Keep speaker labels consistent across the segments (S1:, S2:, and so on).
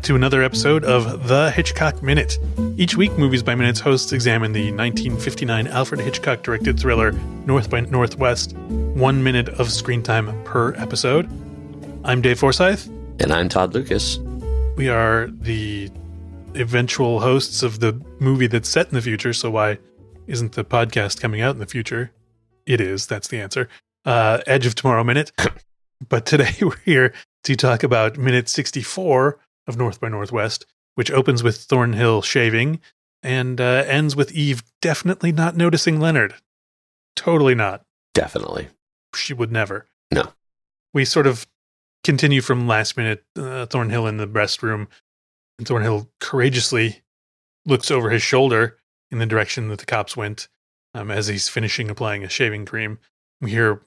S1: Back to another episode of The Hitchcock Minute. Each week, Movies by Minutes hosts examine the 1959 Alfred Hitchcock directed thriller North by Northwest, one minute of screen time per episode. I'm Dave Forsyth.
S2: And I'm Todd Lucas.
S1: We are the eventual hosts of the movie that's set in the future, so why isn't the podcast coming out in the future? It is, that's the answer. Uh, Edge of Tomorrow Minute. but today we're here to talk about minute 64 of North by Northwest, which opens with Thornhill shaving and uh, ends with Eve definitely not noticing Leonard. Totally not.
S2: Definitely.
S1: She would never.
S2: No.
S1: We sort of continue from last minute uh, Thornhill in the restroom, and Thornhill courageously looks over his shoulder in the direction that the cops went um, as he's finishing applying a shaving cream. We hear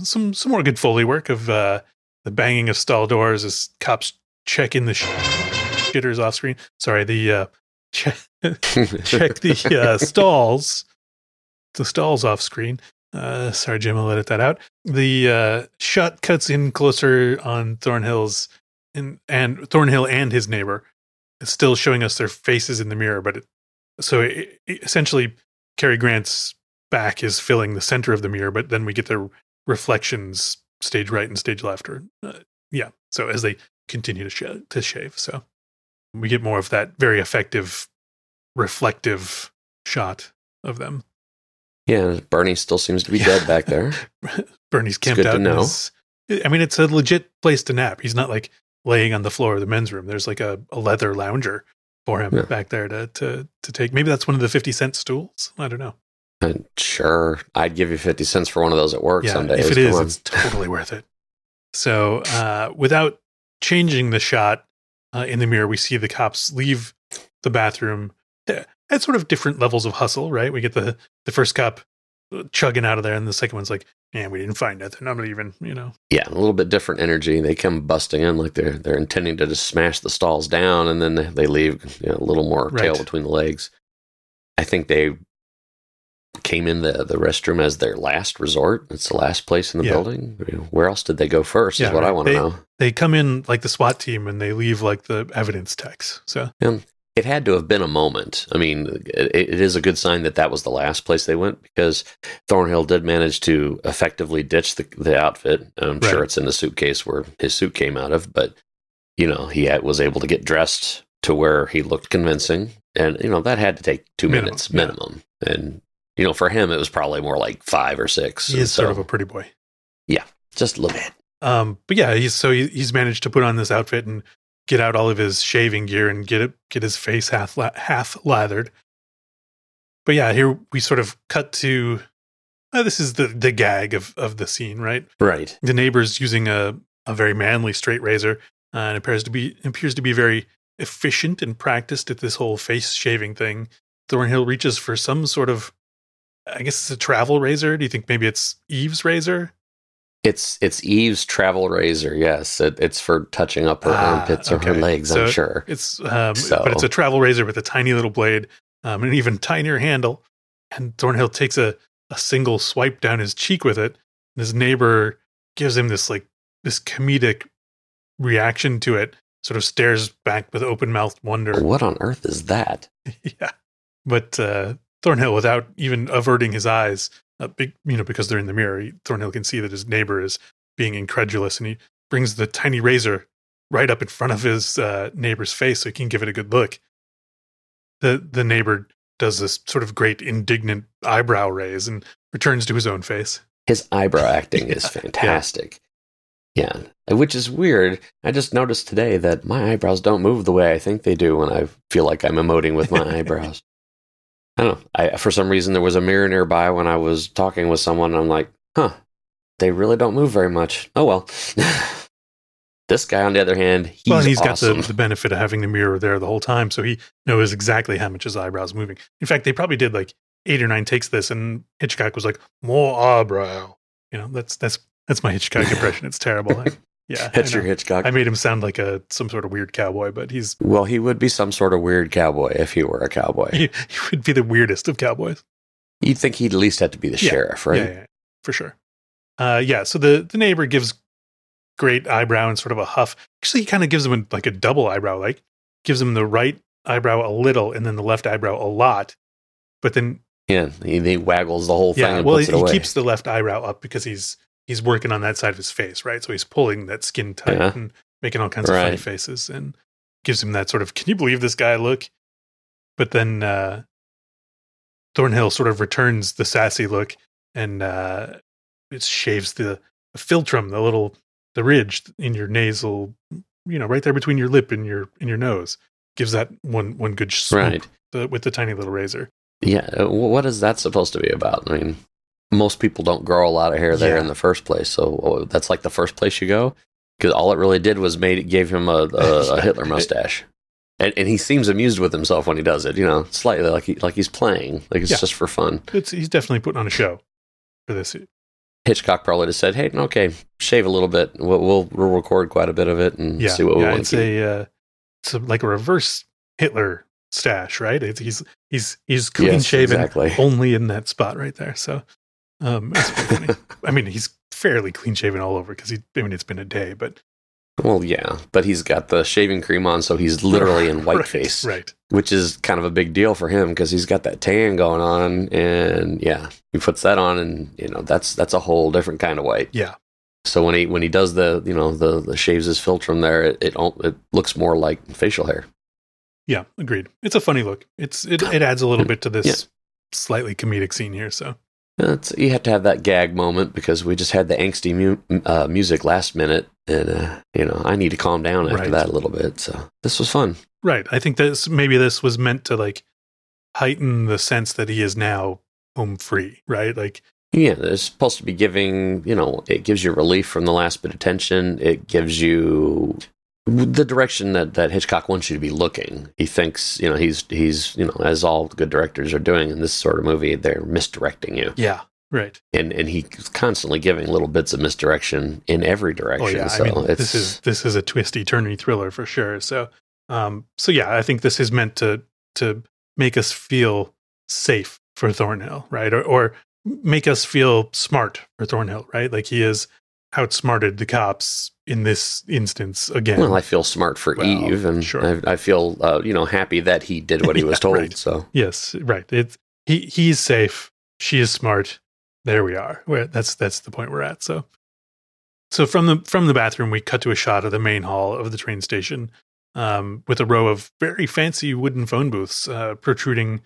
S1: some some more good foley work of uh, the banging of stall doors as cops check in the sh- shitters off screen. Sorry, the uh, check, check the uh, stalls, the stalls off screen. Uh, sorry, Jim, I'll edit that out. The uh, shot cuts in closer on Thornhill's and and Thornhill and his neighbor. It's still showing us their faces in the mirror, but it, so it, it, essentially, Cary Grant's back is filling the center of the mirror, but then we get their reflections stage right and stage left, or uh, yeah. So as they continue to sh- to shave, so we get more of that very effective reflective shot of them.
S2: Yeah, Bernie still seems to be dead back there.
S1: Bernie's camped out.
S2: know.
S1: His, I mean, it's a legit place to nap. He's not like laying on the floor of the men's room. There's like a, a leather lounger for him
S2: Yeah.
S1: back there to, to to take. Maybe that's one of the fifty cent stools. I don't know.
S2: And sure, I'd give you 50 cents for one of those at work
S1: yeah,
S2: some days.
S1: if it
S2: Come
S1: is,
S2: on.
S1: it's totally worth it. So, uh, without changing the shot uh, in the mirror, we see the cops leave the bathroom uh, at sort of different levels of hustle. Right? We get the the first cop chugging out of there, and the second one's like, "Man, we didn't find nothing. I'm leaving." You know.
S2: yeah, a little bit different energy. They come busting in like they're they're intending to just smash the stalls down, and then they, they leave you know, a little more tail between the legs. I think they came in the, the restroom as their last resort. It's the last place in the
S1: Yeah.
S2: building. Where else did they go first?
S1: Yeah,
S2: is what I want to know.
S1: They come in like the SWAT team, and they leave like the evidence techs. So,
S2: it had to have been a moment. I mean, it, it is a good sign that that was the last place they went because Thornhill did manage to effectively ditch the, the outfit. I'm
S1: Right.
S2: sure it's in the suitcase where his suit came out of, but you know, he had, was able to get dressed to where he looked convincing, and you know that had to take two
S1: Minimum,
S2: minutes
S1: yeah.
S2: minimum. And you know, for him, it was probably more like five or six.
S1: he is
S2: So,
S1: sort of a pretty boy.
S2: Yeah, just a little bit.
S1: Um, but yeah, he's so he, he's managed to put on this outfit and get out all of his shaving gear and get it get his face half la- half lathered. But yeah, here we sort of cut to uh, this is the the gag of of the scene, right?
S2: Right.
S1: The neighbor's using a a very manly straight razor, uh, and appears to be appears to be very efficient and practiced at this whole face shaving thing. Thornhill reaches for some sort of, I guess it's a travel razor. Do you think maybe it's Eve's razor?
S2: It's it's Eve's travel razor. Yes, it, it's for touching up her
S1: Ah,
S2: armpits or her legs.
S1: So
S2: I'm sure.
S1: It's um,
S2: So-
S1: but it's a travel razor with a tiny little blade, um, and an even tinier handle. And Thornhill takes a, a single swipe down his cheek with it. And his neighbor gives him this like this comedic reaction to it, sort of stares back with open mouthed wonder.
S2: What on earth is that?
S1: yeah. But uh, Thornhill, without even averting his eyes, uh, big, you know, because they're in the mirror, he, Thornhill can see that his neighbor is being incredulous, and he brings the tiny razor right up in front of his uh, neighbor's face so he can give it a good look. The the neighbor does this sort of great indignant eyebrow raise and returns to his own face.
S2: His eyebrow acting is
S1: Yeah, yeah.
S2: fantastic. Yeah. Which is weird. I just noticed today that my eyebrows don't move the way I think they do when I feel like I'm emoting with my eyebrows. I don't know. I, for some reason, there was a mirror nearby when I was talking with someone. And I'm like, huh, they really don't move very much. Oh, well. this guy, on the other hand, he's,
S1: well, and he's
S2: awesome.
S1: got the, the benefit of having the mirror there the whole time, so he knows exactly how much his eyebrows moving. In fact, they probably did like eight or nine takes this, and Hitchcock was like, "More eyebrow." You know, that's that's that's my Hitchcock impression. It's terrible. Yeah,
S2: your. Hitchcock.
S1: I made him sound like a some sort of weird cowboy, but he's
S2: well, he would be some sort of weird cowboy if he were a cowboy.
S1: he, he would be the weirdest of cowboys.
S2: You'd think he'd at least have to be the
S1: Yeah.
S2: sheriff, right?
S1: Yeah, yeah, for sure. Uh, yeah. So the the neighbor gives great eyebrow and sort of a huff. Actually, he kind of gives him like a double eyebrow, like gives him the right eyebrow a little and then the left eyebrow a lot. But then
S2: Yeah, he, he waggles the whole thing
S1: yeah, well, he, he keeps the left eyebrow up because he's he's working on that side of his face, right? So he's pulling that skin tight
S2: Yeah.
S1: and making all kinds of funny faces and gives him that sort of can you believe this guy look? But then uh Thornhill sort of returns the sassy look and uh it shaves the, the philtrum, the little the ridge in your nasal, you know, right there between your lip and your in your nose. Gives that one one good swoop
S2: Right.
S1: the, with the tiny little razor.
S2: Yeah, uh, what is that supposed to be about? I mean, most people don't grow a lot of hair there
S1: Yeah.
S2: in the first place, so oh, that's like the first place you go. Because all it really did was made it gave him a, a, a Hitler mustache, and, and he seems amused with himself when he does it. You know, slightly like he, like he's playing, like it's
S1: Yeah.
S2: just for fun.
S1: It's he's definitely putting on a show for this.
S2: Hitchcock probably just said, "Hey, okay, shave a little bit. We'll we'll, we'll record quite a bit of it and
S1: Yeah,
S2: see what we
S1: yeah,
S2: want
S1: it's
S2: to keep."
S1: a uh, it's a, like a reverse Hitler stash, right? It's, he's he's he's clean
S2: Yes,
S1: shaven
S2: exactly.
S1: only in that spot right there. So, um, it's funny. I mean, he's fairly clean shaven all over because he. I mean, it's been a day, but
S2: Well, yeah, but he's got the shaving cream on, so he's literally in white
S1: right,
S2: face.
S1: right?
S2: which is kind of a big deal for him because he's got that tan going on, and yeah, he puts that on, and you know that's that's a whole different kind of white.
S1: Yeah,
S2: So when he when he does the you know the, the shaves his philtrum there, it it, it looks more like facial hair.
S1: yeah, agreed. It's a funny look. It's it, it adds a little bit to this
S2: Yeah.
S1: slightly comedic scene here. So
S2: It's, you have to have that gag moment because we just had the angsty mu- uh, music last minute, and uh, you know I need to calm down after
S1: Right.
S2: that a little bit. So this was fun.
S1: right, I think this maybe this was meant to like heighten the sense that he is now home free, right? Like
S2: Yeah, it's supposed to be giving, you know, it gives you relief from the last bit of tension. It gives you the direction that, that Hitchcock wants you to be looking. He thinks, you know, he's, he's, you know, as all good directors are doing in this sort of movie, they're misdirecting you.
S1: yeah, right.
S2: And, and he's constantly giving little bits of misdirection in every direction.
S1: Oh yeah,
S2: so
S1: I mean,
S2: it's,
S1: this is this is a twisty, turny thriller for sure. So, um, so yeah, I think this is meant to to make us feel safe for Thornhill, right, or or make us feel smart for Thornhill, right? Like he is outsmarted the cops in this instance again.
S2: well, I feel smart for
S1: Well,
S2: Eve and
S1: sure.
S2: I, I feel, uh, you know, happy that he did what he was told.
S1: right.
S2: So
S1: yes, right. It's he he's safe. She is smart. There we are. Where that's that's the point we're at. So, so from the from the bathroom, we cut to a shot of the main hall of the train station, um, with a row of very fancy wooden phone booths uh, protruding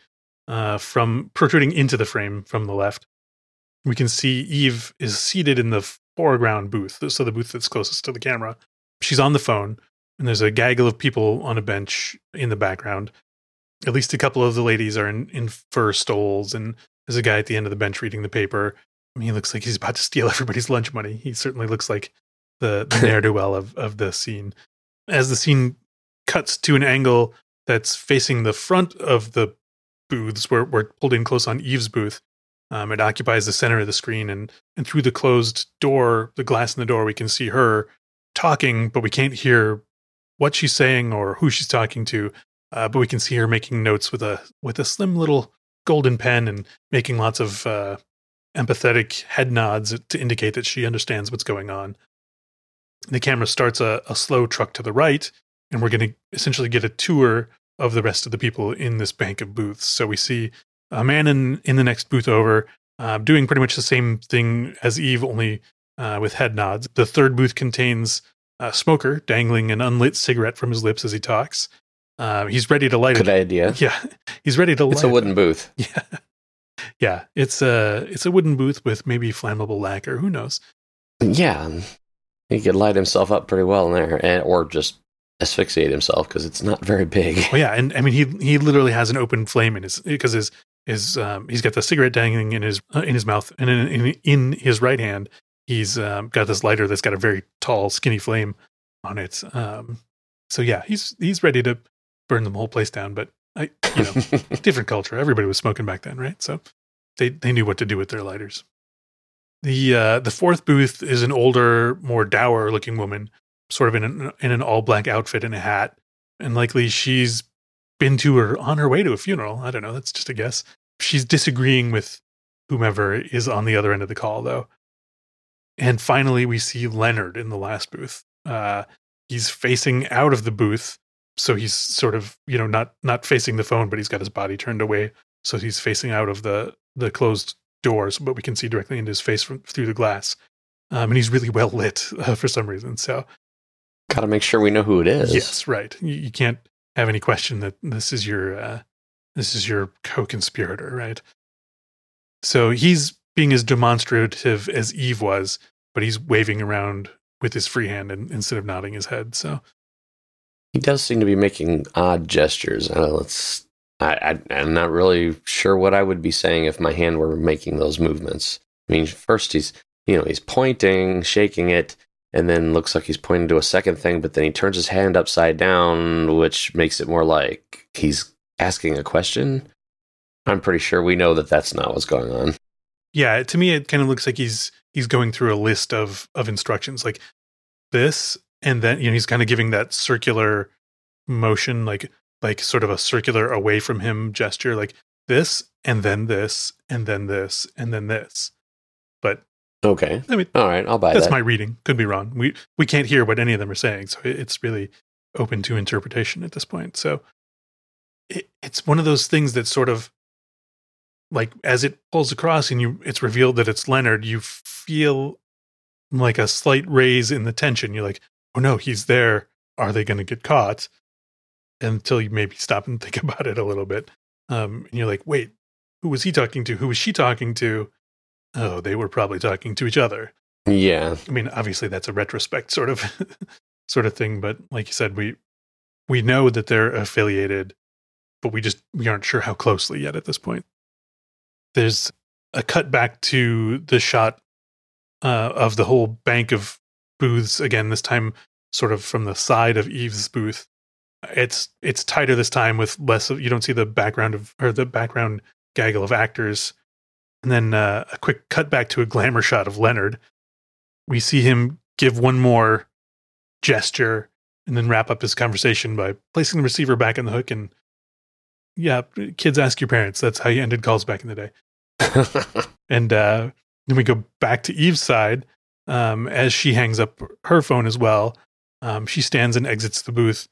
S1: uh, from protruding into the frame from the left. We can see Eve is seated in the foreground booth, so the booth that's closest to the camera. She's on the phone, and there's a gaggle of people on a bench in the background. At least a couple of the ladies are in, in fur stoles, and there's a guy at the end of the bench reading the paper. I mean, he looks like he's about to steal everybody's lunch money. He certainly looks like the, the ne'er do well of, of the scene. As the scene cuts to an angle that's facing the front of the booths, we're, we're pulled in close on Eve's booth. Um, it occupies the center of the screen, and, and through the closed door, the glass in the door, we can see her talking, but we can't hear what she's saying or who she's talking to. Uh, but we can see her making notes with a with a slim little golden pen and making lots of uh, empathetic head nods to indicate that she understands what's going on. The camera starts a, a slow truck to the right, and we're going to essentially get a tour of the rest of the people in this bank of booths. So we see a man in in the next booth over, uh, doing pretty much the same thing as Eve, only uh, with head nods. The third booth contains a smoker dangling an unlit cigarette from his lips as he talks. Uh, he's ready to light
S2: good
S1: it.
S2: idea.
S1: Yeah, he's ready to
S2: It's a
S1: it.
S2: wooden booth.
S1: Yeah. Yeah, it's a it's a wooden booth with maybe flammable lacquer. Who knows?
S2: Yeah, he could light himself up pretty well in there, and or just asphyxiate himself because it's not very big.
S1: Oh yeah, and I mean he he literally has an open flame in his because his his um, he's got the cigarette dangling in his uh, in his mouth, and in, in in his right hand he's um, got this lighter that's got a very tall, skinny flame on it. Um, so yeah, he's he's ready to burn the whole place down. But I you know different culture. Everybody was smoking back then, right? So they they knew what to do with their lighters. The uh, the fourth booth is an older, more dour looking woman, sort of in an in an all black outfit and a hat, and likely she's been to or on her way to a funeral. I don't know. That's just a guess. She's disagreeing with whomever is on the other end of the call, though. And finally, we see Leonard in the last booth. Uh, he's facing out of the booth, so he's sort of you know not not facing the phone, but he's got his body turned away, so he's facing out of the the closed doors, but we can see directly into his face from through the glass. Um, and he's really well lit uh, for some reason. So,
S2: got to make sure we know who it is.
S1: Yes, right. You, you can't have any question that this is your uh, this is your co-conspirator, right? So he's being as demonstrative as Eve was, but he's waving around with his free hand and, instead of nodding his head. So
S2: he does seem to be making odd gestures. Uh, let's. I, I, I'm not really sure what I would be saying if my hand were making those movements. I mean, first he's you know he's pointing, shaking it, and then looks like he's pointing to a second thing, but then he turns his hand upside down, which makes it more like he's asking a question. I'm pretty sure we know that that's not what's going on.
S1: Yeah, to me, it kind of looks like he's he's going through a list of of instructions, like this, and then you know he's kind of giving that circular motion, like like sort of a circular away from him gesture, like this, and then this, and then this, and then this.
S2: Okay,
S1: I mean,
S2: all right, I'll buy that.
S1: that's
S2: that.
S1: my reading. Could be wrong. We we can't hear what any of them are saying, so it's really open to interpretation at this point. So it, it's one of those things that sort of like as it pulls across and you it's revealed that it's Leonard, you feel like a slight raise in the tension. You're like, oh no, he's there. Are they going to get caught? Until you maybe stop and think about it a little bit. Um, and you're like, wait, who was he talking to? Who was she talking to? Oh, they were probably talking to each other.
S2: Yeah.
S1: I mean, obviously that's a retrospect sort of sort of thing, but like you said, we we know that they're affiliated, but we just we aren't sure how closely yet at this point there's a cut back to the shot uh, of the whole bank of booths again. This time, sort of from the side of Eve's booth. It's it's tighter this time with less of you don't see the background of or the background gaggle of actors, and then uh, a quick cut back to a glamour shot of Leonard. We see him give one more gesture and then wrap up his conversation by placing the receiver back in the hook and yeah, kids ask your parents. That's how you ended calls back in the day. and uh, then we go back to Eve's side um, as she hangs up her phone as well. Um, she stands and exits the booth.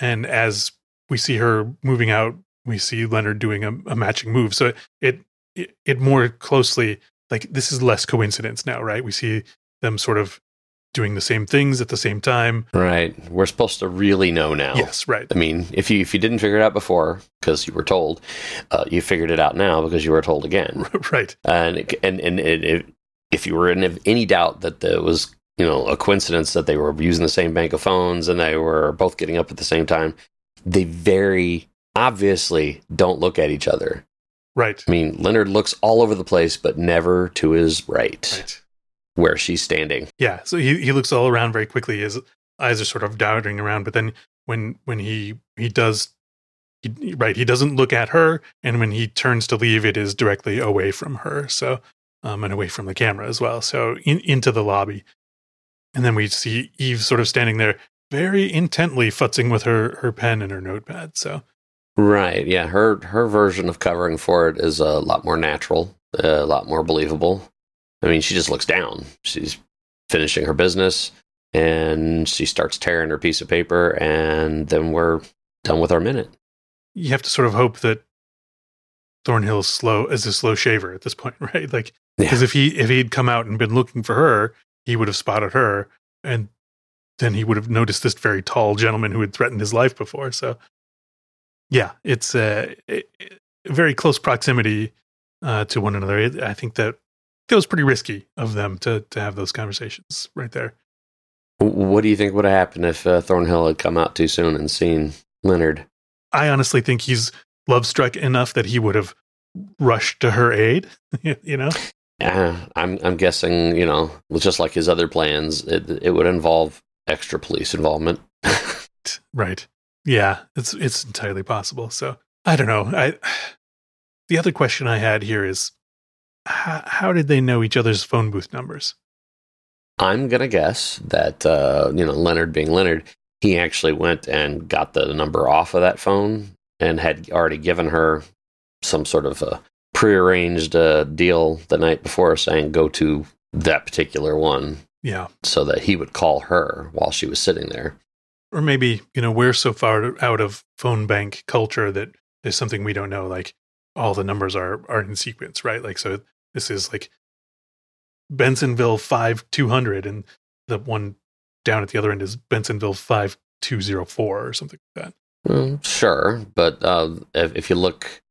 S1: And as we see her moving out, we see Leonard doing a, a matching move. So it, it it more closely like this is less coincidence now, right? We see them sort of doing the same things at the same time.
S2: Right. We're supposed to really know now.
S1: Yes, right.
S2: I mean, if you if you didn't figure it out before because you were told, uh, you figured it out now because you were told again.
S1: right.
S2: And and and it, if you were in any doubt that there was you know a coincidence that they were using the same bank of phones and they were both getting up at the same time, they very obviously don't look at each other.
S1: Right.
S2: I mean, Leonard looks all over the place, but never to his right.
S1: Right
S2: where she's standing.
S1: Yeah, so he he looks all around very quickly. His eyes are sort of darting around, but then when when he he does he, right, he doesn't look at her, and when he turns to leave, it is directly away from her. So um, and away from the camera as well. So in, into the lobby, and then we see Eve sort of standing there, very intently futzing with her her pen and her notepad. So
S2: right, yeah, her her version of covering for it is a lot more natural, a lot more believable. I mean, she just looks down. She's finishing her business and she starts tearing her piece of paper, and then we're done with our minute.
S1: You have to sort of hope that Thornhill's slow as a slow shaver at this point, right? Like, because yeah. if he if he'd come out and been looking for her, he would have spotted her, and then he would have noticed this very tall gentleman who had threatened his life before. So, yeah, it's uh, a, a very close proximity uh, to one another. I think that feels pretty risky of them to to have those conversations right there.
S2: What do you think would have happened if uh, Thornhill had come out too soon and seen Leonard?
S1: I honestly think he's love struck enough that he would have rushed to her aid. you know.
S2: Yeah, I'm I'm guessing you know just like his other plans, it it would involve extra police involvement.
S1: right. Yeah, it's it's entirely possible. So I don't know. I the other question I had here is how, how did they know each other's phone booth numbers?
S2: I'm gonna guess that uh, you know Leonard being Leonard, he actually went and got the number off of that phone and had already given her some sort of a prearranged uh, deal the night before, saying go to that particular one
S1: Yeah.
S2: so that he would call her while she was sitting there.
S1: Or maybe, you know, we're so far out of phone bank culture that there's something we don't know. Like all the numbers are are in sequence, right? Like so this is like Bensonville five two hundred and the one down at the other end is Bensonville five two zero four or something like that.
S2: Well, sure, but uh, if, if you look,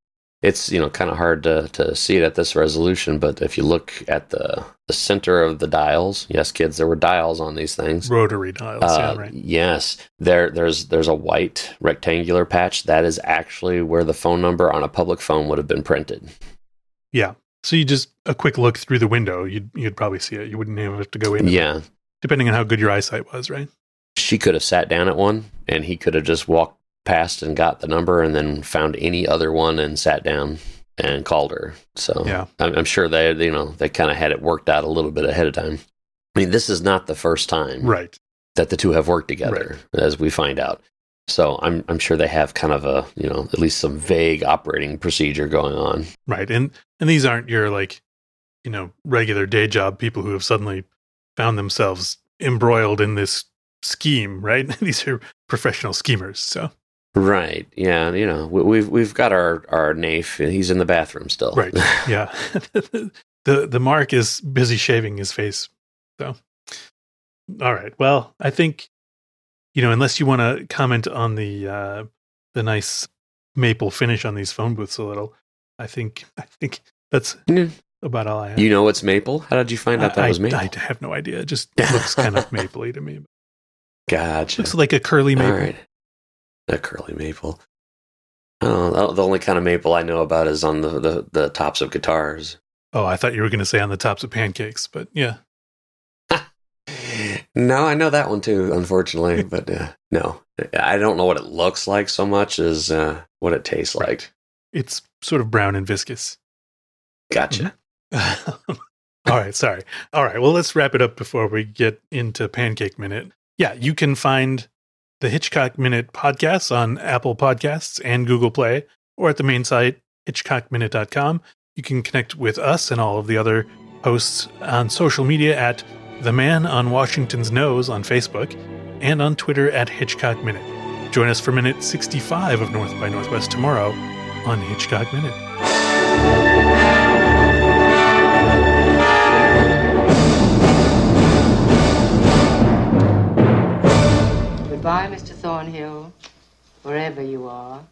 S2: it's you know kind of hard to, to see it at this resolution. But if you look at the the center of the dials, yes, kids, there were dials on these things.
S1: Rotary dials,
S2: Uh,
S1: yeah, right.
S2: Yes, there there's there's a white rectangular patch that is actually where the phone number on a public phone would have been printed.
S1: Yeah. So you just a quick look through the window, you'd you'd probably see it. You wouldn't even have to go in.
S2: Yeah,
S1: Depending on how good your eyesight was, right?
S2: she could have sat down at one, and he could have just walked past and got the number, and then found any other one and sat down and called her. So
S1: Yeah.
S2: I'm, I'm sure they you know they kind of had it worked out a little bit ahead of time. I mean, this is not the first time
S1: Right.
S2: that the two have worked together, as we find out. So I'm I'm sure they have kind of a you know at least some vague operating procedure going on.
S1: Right. And and these aren't your like, you know, regular day job people who have suddenly found themselves embroiled in this scheme, right? these are professional schemers. So
S2: Right. Yeah. You know, we, we've we've got our our naif. He's in the bathroom still.
S1: Right. yeah. the the mark is busy shaving his face. So all right. Well, I think you know, unless you want to comment on the uh the nice maple finish on these phone booths a little, I think I think that's about all I have.
S2: you know it's maple. How did you find out that
S1: I,
S2: was maple?
S1: I, I have no idea. It just looks kind of mapley to me.
S2: gotcha.
S1: Looks like a curly maple.
S2: right. A curly maple. Oh, the only kind of maple I know about is on the, the, the tops of guitars.
S1: Oh, I thought you were going to say on the tops of pancakes, but yeah.
S2: No, I know that one too, unfortunately, but uh, no, I don't know what it looks like so much as uh, what it tastes like.
S1: It's sort of brown and viscous.
S2: Gotcha.
S1: All right, sorry. All right, well, let's wrap it up before we get into Pancake Minute. Yeah, you can find the Hitchcock Minute podcast on Apple Podcasts and Google Play, or at the main site, hitchcockminute.com. You can connect with us and all of the other hosts on social media at The Man on Washington's Nose on Facebook and on Twitter at Hitchcock Minute. Join us for minute 65 of North by Northwest tomorrow on Hitchcock Minute.
S3: Goodbye, Mr. Thornhill, wherever you are.